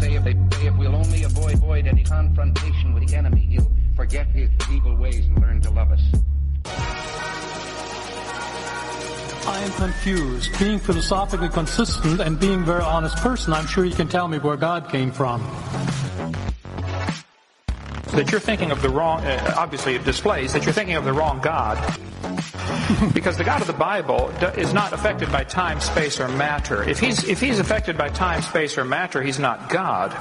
say if, they, if we'll only avoid, avoid any confrontation with the enemy, he'll forget his evil ways and learn to love us. I am confused. Being philosophically consistent and being a very honest person, I'm sure you can tell me where God came from. That you're thinking of the wrong, uh, obviously it displays that you're thinking of the wrong God. Because the God of the Bible is not affected by time, space, or matter. If he's, if he's affected by time, space, or matter, he's not God.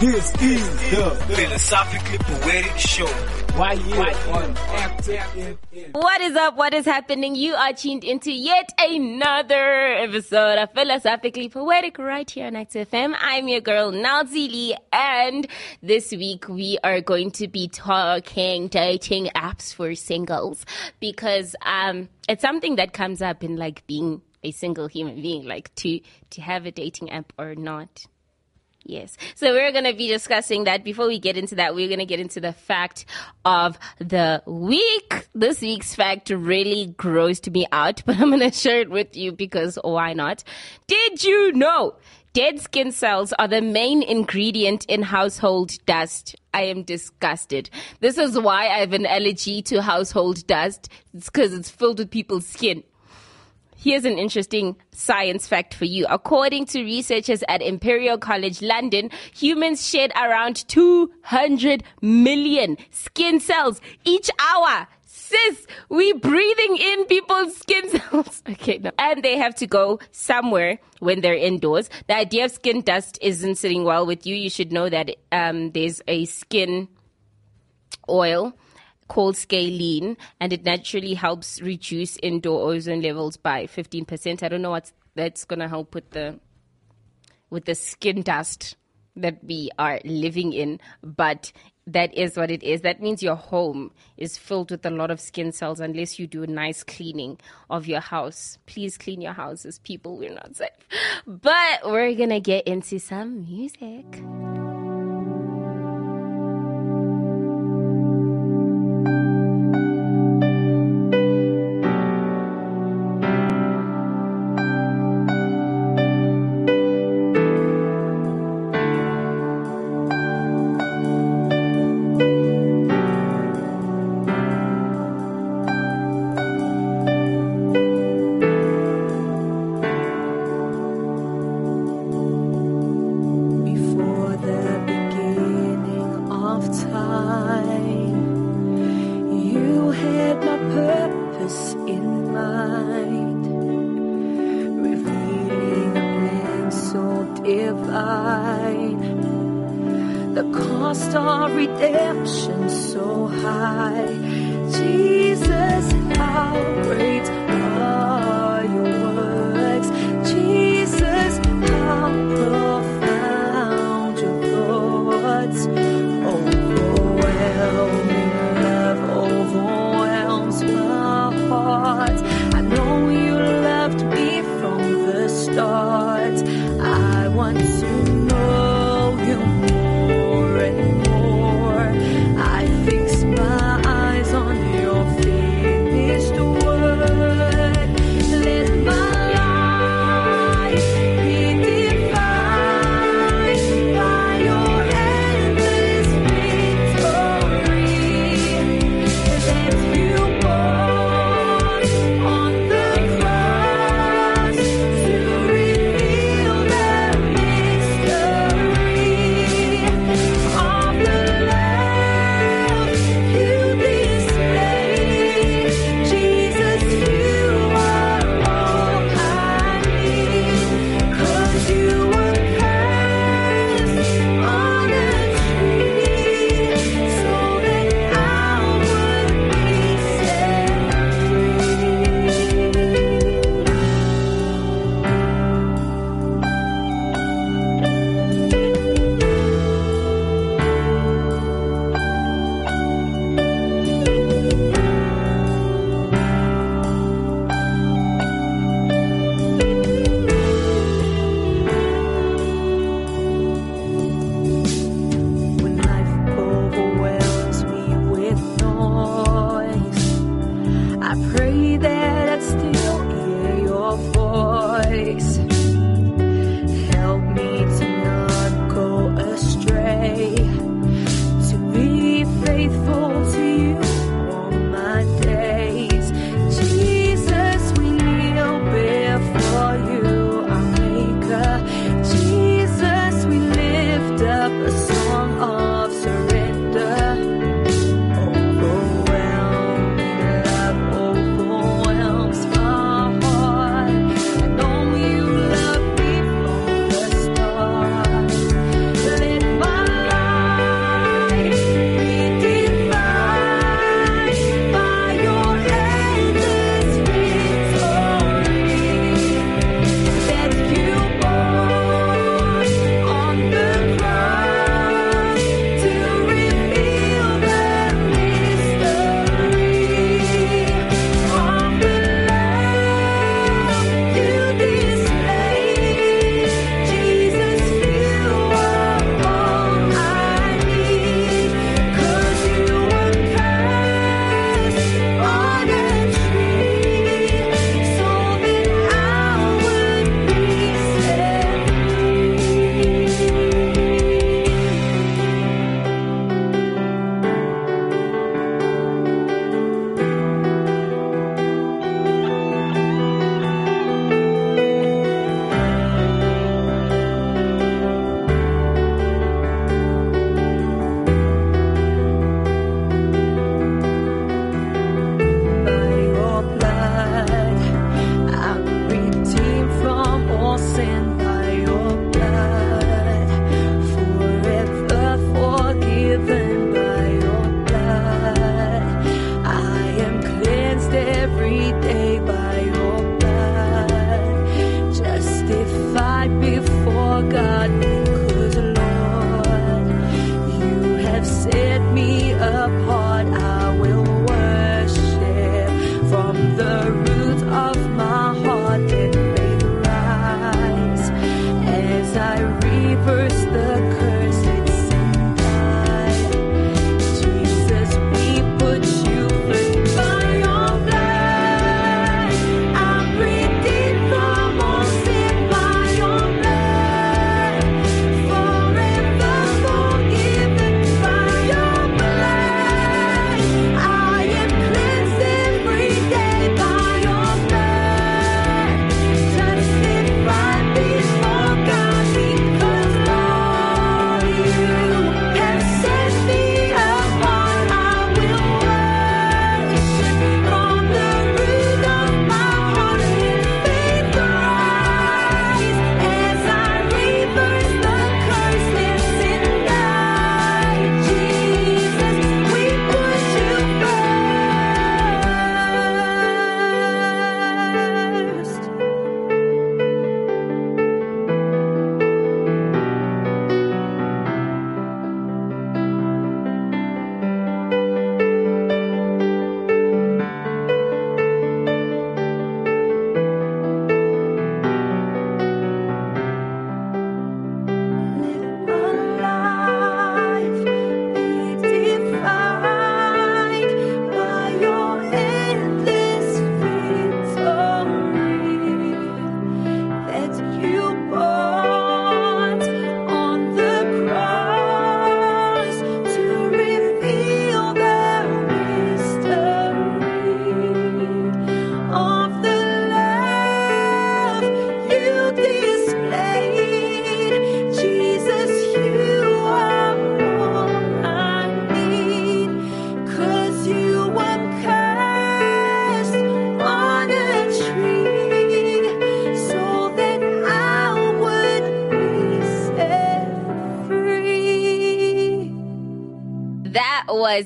This is the Philosophically Poetic Show. What is up? What is happening? You are tuned into yet another episode of Philosophically Poetic right here on Active FM. I'm your girl Noelzii, and this week we are going to be talking dating apps for singles because um, it's something that comes up in like being a single human being, like to to have a dating app or not. Yes. So we're going to be discussing that. Before we get into that, we're going to get into the fact of the week. This week's fact really grossed me out, but I'm going to share it with you because why not? Did you know dead skin cells are the main ingredient in household dust? I am disgusted. This is why I have an allergy to household dust. It's because it's filled with people's skin. Here's an interesting science fact for you. According to researchers at Imperial College London, humans shed around 200 million skin cells each hour. Sis, we breathing in people's skin cells. Okay, no. And they have to go somewhere when they're indoors. The idea of skin dust isn't sitting well with you. You should know that um, there's a skin oil called squalene, and it naturally helps reduce indoor ozone levels by 15%. I don't know what that's going to help with the with the skin dust that we are living in, but that is what it is. That means your home is filled with a lot of skin cells unless you do a nice cleaning of your house. Please clean your houses, people. We're not safe. But we're going to get into some music. The cost of redemption so high. Jesus, how great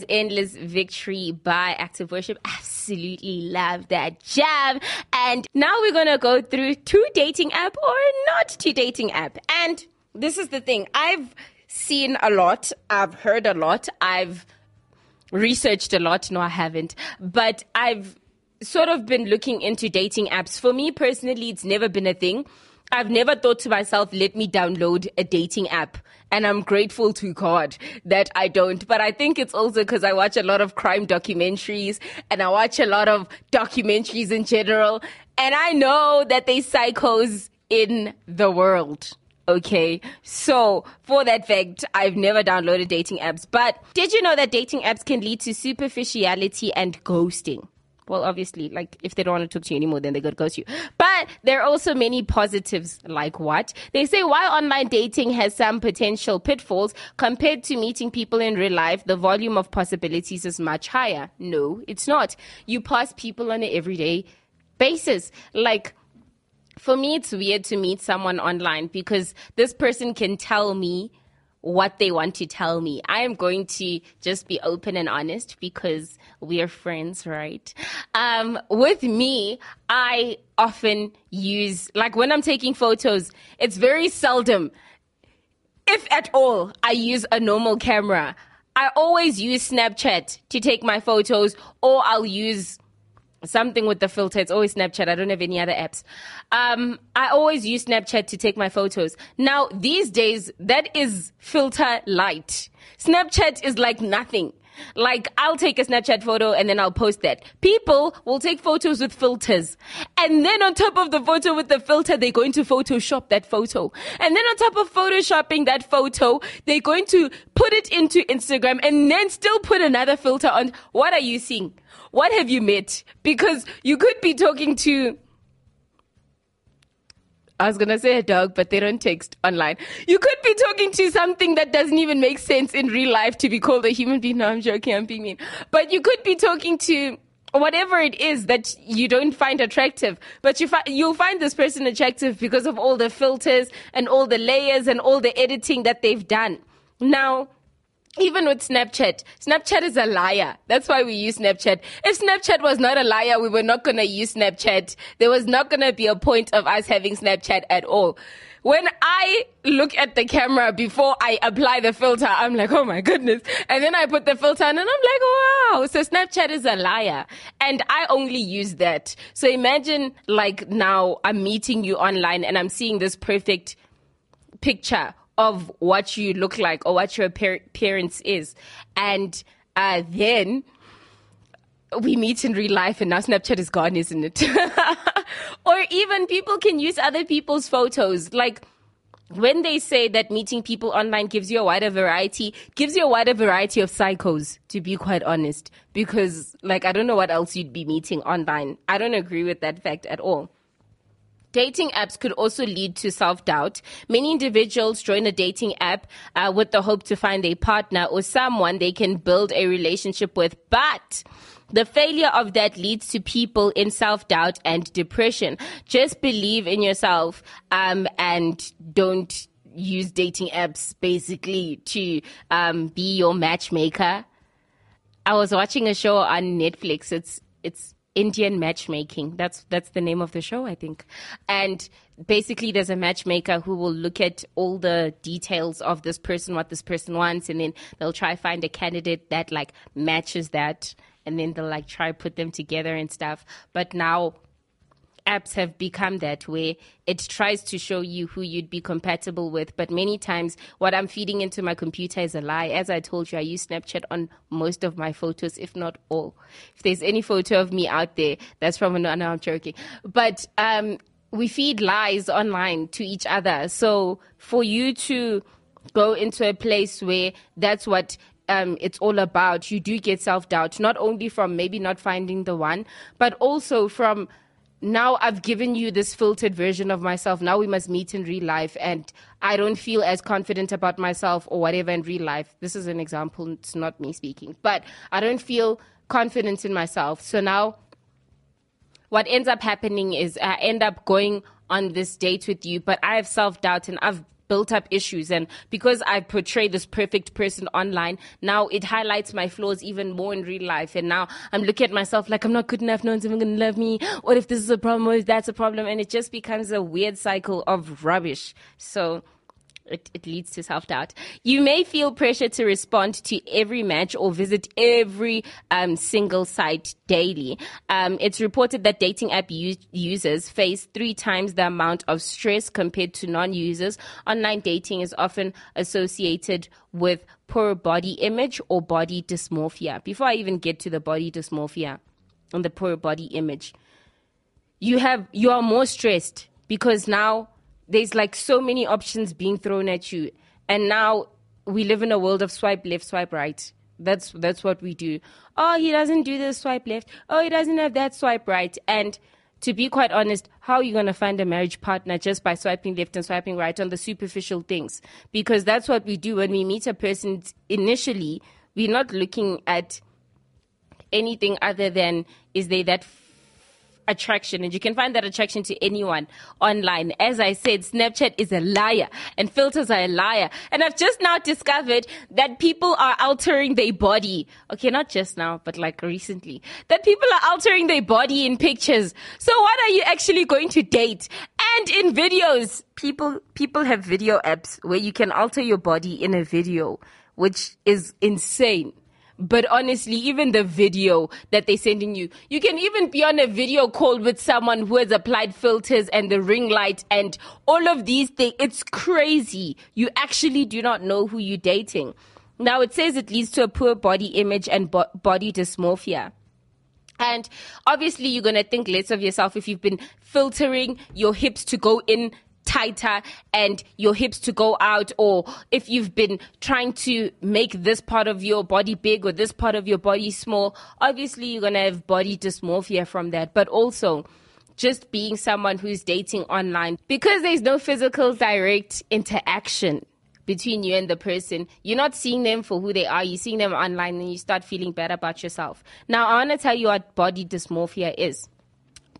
Endless Victory by Active Worship. Absolutely love that jam. And now we're going to go through two dating app or not to dating app. And this is the thing. I've seen a lot. I've heard a lot. I've researched a lot. No, I haven't. But I've sort of been looking into dating apps. For me personally, it's never been a thing. I've never thought to myself, let me download a dating app. And I'm grateful to God that I don't. But I think it's also because I watch a lot of crime documentaries and I watch a lot of documentaries in general. And I know that they psychos in the world. Okay. So for that fact, I've never downloaded dating apps. But did you know that dating apps can lead to superficiality and ghosting? Well, obviously, like if they don't want to talk to you anymore, then they're to ghost you. But there are also many positives, like what? They say while online dating has some potential pitfalls, compared to meeting people in real life, the volume of possibilities is much higher. No, it's not. You pass people on an everyday basis. Like, for me, it's weird to meet someone online because this person can tell me what they want to tell me. I am going to just be open and honest because we are friends, right? Um, with me, I often use, like when I'm taking photos, it's very seldom, if at all, I use a normal camera. I always use Snapchat to take my photos or I'll use something with the filter. It's always Snapchat. I don't have any other apps. Um, I always use Snapchat to take my photos. Now, these days, that is filter light. Snapchat is like nothing. Like, I'll take a Snapchat photo and then I'll post that. People will take photos with filters. And then on top of the photo with the filter, they're going to Photoshop that photo. And then on top of Photoshopping that photo, they're going to put it into Instagram and then still put another filter on. What are you seeing? What have you met? Because you could be talking to I was gonna say a dog, but they don't text online. You could be talking to something that doesn't even make sense in real life to be called a human being. No, I'm joking. I'm being mean. But you could be talking to whatever it is that you don't find attractive, but you fi- you'll find this person attractive because of all the filters and all the layers and all the editing that they've done. Now, even with Snapchat, Snapchat is a liar. That's why we use Snapchat. If Snapchat was not a liar, we were not going to use Snapchat. There was not going to be a point of us having Snapchat at all. When I look at the camera before I apply the filter, I'm like, oh my goodness. And then I put the filter on and I'm like, wow. So Snapchat is a liar. And I only use that. So imagine like now I'm meeting you online and I'm seeing this perfect picture of what you look like or what your appearance is. And uh, then we meet in real life and now Snapchat is gone, isn't it? or even people can use other people's photos. Like when they say that meeting people online gives you a wider variety, gives you a wider variety of psychos, to be quite honest. Because, like, I don't know what else you'd be meeting online. I don't agree with that fact at all. Dating apps could also lead to self doubt. Many individuals join a dating app uh, with the hope to find a partner or someone they can build a relationship with, but the failure of that leads to people in self doubt and depression. Just believe in yourself um, and don't use dating apps basically to um, be your matchmaker. I was watching a show on Netflix. It's it's Indian matchmaking. That's that's the name of the show, I think. And basically, there's a matchmaker who will look at all the details of this person, what this person wants, and then they'll try find a candidate that like matches that, and then they'll like try put them together and stuff. But now apps have become that way. it tries to show you who you'd be compatible with. But many times, what I'm feeding into my computer is a lie. As I told you, I use Snapchat on most of my photos, if not all. If there's any photo of me out there, that's from no, no I'm joking. But um, we feed lies online to each other. So for you to go into a place where that's what um, it's all about, you do get self doubt, not only from maybe not finding the one, but also from now I've given you this filtered version of myself. Now we must meet in real life, and I don't feel as confident about myself or whatever in real life. This is an example, it's not me speaking, but I don't feel confident in myself. So now what ends up happening is I end up going on this date with you, but I have self doubt and I've built up issues. And because I portray this perfect person online, now it highlights my flaws even more in real life. And now I'm looking at myself like I'm not good enough. No one's even going to love me. What if this is a problem? What if that's a problem? And it just becomes a weird cycle of rubbish. So it, it leads to self doubt. You may feel pressure to respond to every match or visit every um, single site daily. Um, it's reported that dating app u- users face three times the amount of stress compared to non users. Online dating is often associated with poor body image or body dysmorphia. Before I even get to the body dysmorphia and the poor body image, you have you are more stressed because now there's like so many options being thrown at you. And now we live in a world of swipe left swipe right. That's that's what we do. Oh he doesn't do this swipe left. Oh he doesn't have that swipe right. And to be quite honest how are you going to find a marriage partner just by swiping left and swiping right on the superficial things? Because that's what we do when we meet a person initially. We're not looking at anything other than is they that attraction and you can find that attraction to anyone online. As I said, Snapchat is a liar and filters are a liar. And I've just now discovered that people are altering their body. Okay, not just now, but like recently. That people are altering their body in pictures. So what are you actually going to date? And in videos, people, people have video apps where you can alter your body in a video, which is insane. But honestly, even the video that they're sending you, you can even be on a video call with someone who has applied filters and the ring light and all of these things. It's crazy. You actually do not know who you're dating. Now it says it leads to a poor body image and bo- body dysmorphia. And obviously, you're going to think less of yourself if you've been filtering your hips to go in tighter and your hips to go out, or if you've been trying to make this part of your body big or this part of your body small. Obviously, you're going to have body dysmorphia from that. But also, just being someone who's dating online because there's no physical direct interaction between you and the person. You're not seeing them for who they are. You're seeing them online and you start feeling bad about yourself. Now, I want to tell you what body dysmorphia is.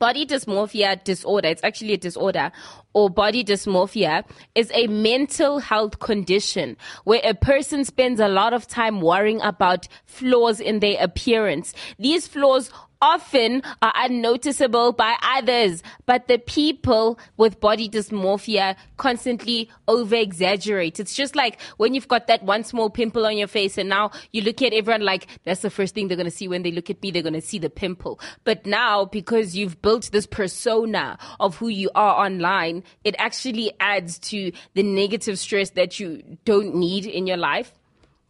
Body dysmorphia disorder, it's actually a disorder, or body dysmorphia is a mental health condition where a person spends a lot of time worrying about flaws in their appearance. These flaws often are unnoticeable by others, but the people with body dysmorphia constantly over exaggerate. It's just like when you've got that one small pimple on your face and now you look at everyone like that's the first thing they're going to see when they look at me, they're going to see the pimple. But now because you've built this persona of who you are online, it actually adds to the negative stress that you don't need in your life.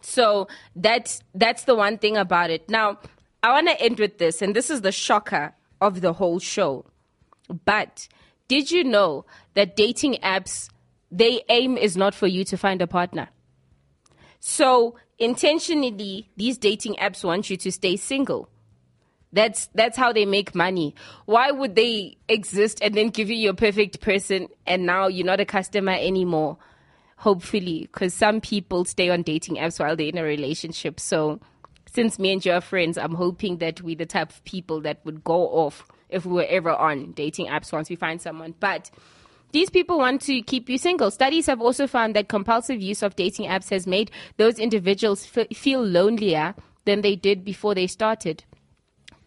So that's that's the one thing about it. Now, I want to end with this, and this is the shocker of the whole show. But did you know that dating apps, their aim is not for you to find a partner? So intentionally, these dating apps want you to stay single. That's that's how they make money. Why would they exist and then give you your perfect person and now you're not a customer anymore? Hopefully, because some people stay on dating apps while they're in a relationship. So since me and you are friends, I'm hoping that we're the type of people that would go off if we were ever on dating apps once we find someone. But these people want to keep you single. Studies have also found that compulsive use of dating apps has made those individuals f- feel lonelier than they did before they started.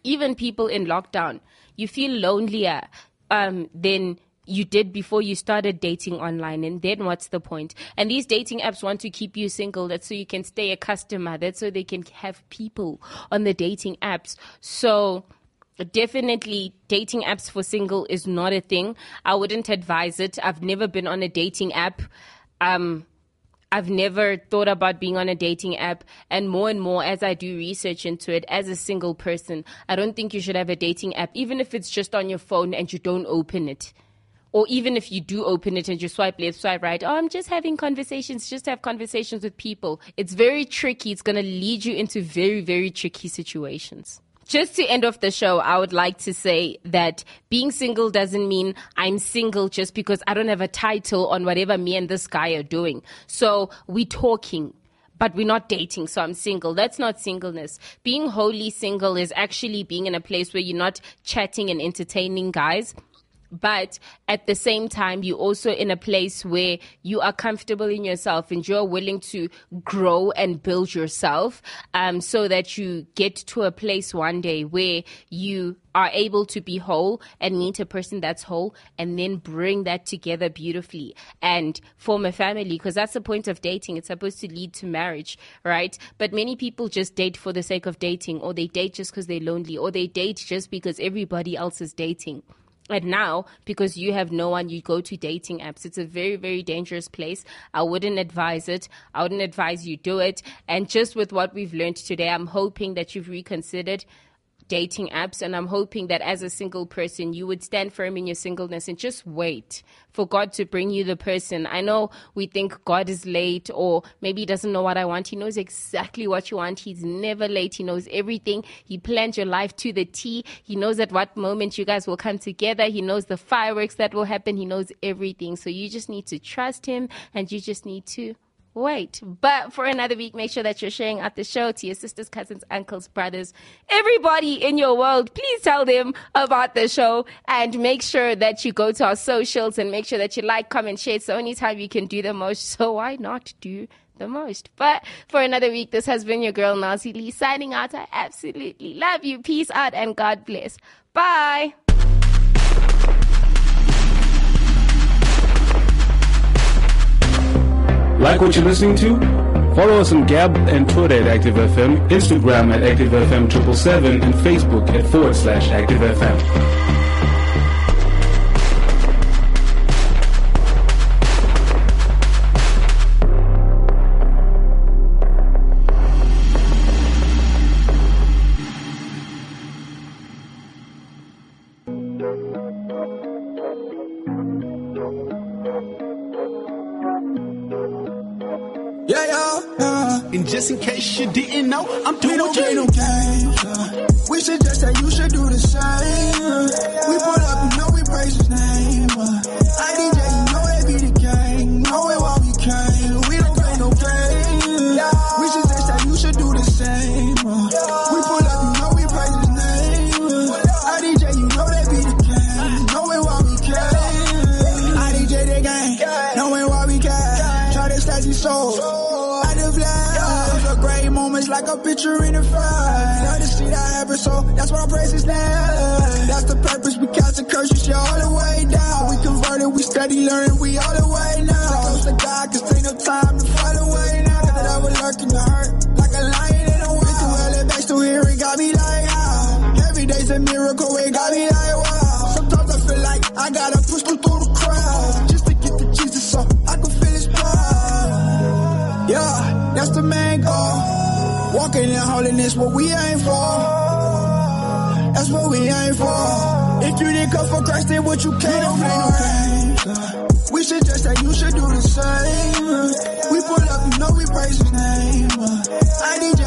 Even people in lockdown, you feel lonelier um, than you did before you started dating online. And then what's the point? And these dating apps want to keep you single. That's so you can stay a customer. That's so they can have people on the dating apps. So definitely dating apps for single is not a thing. I wouldn't advise it. I've never been on a dating app. Um, I've never thought about being on a dating app. And more and more as I do research into it as a single person, I don't think you should have a dating app, even if it's just on your phone and you don't open it. Or even if you do open it and you swipe left, swipe right, oh, I'm just having conversations, just have conversations with people. It's very tricky. It's going to lead you into very, very tricky situations. Just to end off the show, I would like to say that being single doesn't mean I'm single just because I don't have a title on whatever me and this guy are doing. So we're talking. But we're not dating, so I'm single. That's not singleness. Being wholly single is actually being in a place where you're not chatting and entertaining guys, but at the same time you're also in a place where you are comfortable in yourself and you're willing to grow and build yourself um, so that you get to a place one day where you are able to be whole and meet a person that's whole and then bring that together beautifully and form a family. Because that's the point of dating. It's supposed to lead to marriage right? But many people just date for the sake of dating or they date just because they're lonely or they date just because everybody else is dating and now, because you have no one, you go to dating apps. It's a very, very dangerous place. I wouldn't advise it. I wouldn't advise you do it. And just with what we've learned today, I'm hoping that you've reconsidered dating apps and I'm hoping that as a single person you would stand firm in your singleness and just wait for God to bring you the person. I know we think God is late or maybe he doesn't know what I want. He knows exactly what you want. He's never late. He knows everything. He planned your life to the T. He knows at what moment you guys will come together. He knows the fireworks that will happen. He knows everything. So you just need to trust him and you just need to wait. But for another week, make sure that you're sharing out the show to your sisters, cousins, uncles, brothers, everybody in your world. Please tell them about the show and make sure that you go to our socials and make sure that you like, comment, share. It's the only time you can do the most. So why not do the most? But for another week, this has been your girl, Noelzii, signing out. I absolutely love you. Peace out and God bless. Bye. Like what you're listening to? Follow us on Gab and Twitter at ActiveFM, Instagram at ActiveFM777, and Facebook at forward slash ActiveFM. Yeah, just in case you didn't know, I'm doing okay. We don't play no games. We suggest that you should do the same. Picture in the front. Love to see that happen, so that's why I praise his name. That's the purpose, we cast the curses, you all the way down. We converted, we steady learning, we all the way now. Close to God, cause ain't no time to fall away now. Cause the devil lurking to hurt, like a lion in a wild. Too early, back to here, it got me like, ah. Every day's a miracle, it got me like, wow. Sometimes I feel like I gotta Walking in holiness, what we aim for. That's what we aim for. If you didn't come for Christ, then what you came for? We should just say you should do the same. We pull up, you know we praise his name. I DJ,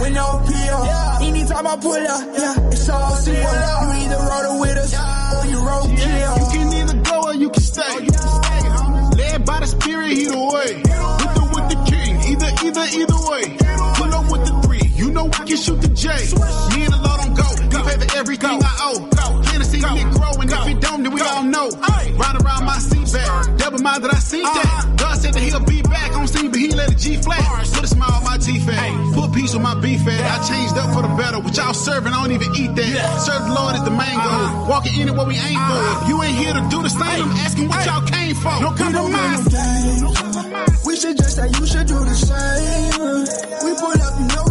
with no peel. Anytime I pull up, yeah, it's all. Up. You either roll with us or you roll kill. You can either go or you can stay. Oh, Led by the spirit, either way. With the with the king, either either either way. Pull up with the three, you know I can shoot the J. Me and the Lord don't go. He pay for everything I owe. Hennessy get growing, if it don't, then we all know. Ride around my seat back, double minded I see that. Uh-huh. God said that he'll be back on scene, but he let a G flat. Beef at. I changed up for the better. What y'all serving, I don't even eat that. Serve the Lord is the main goal. Uh-huh. Walking in it what we aim for. Uh-huh. You ain't here to do the same, I'm asking what y'all came for. No compromise. We should just say you should do the same. We pull up, you know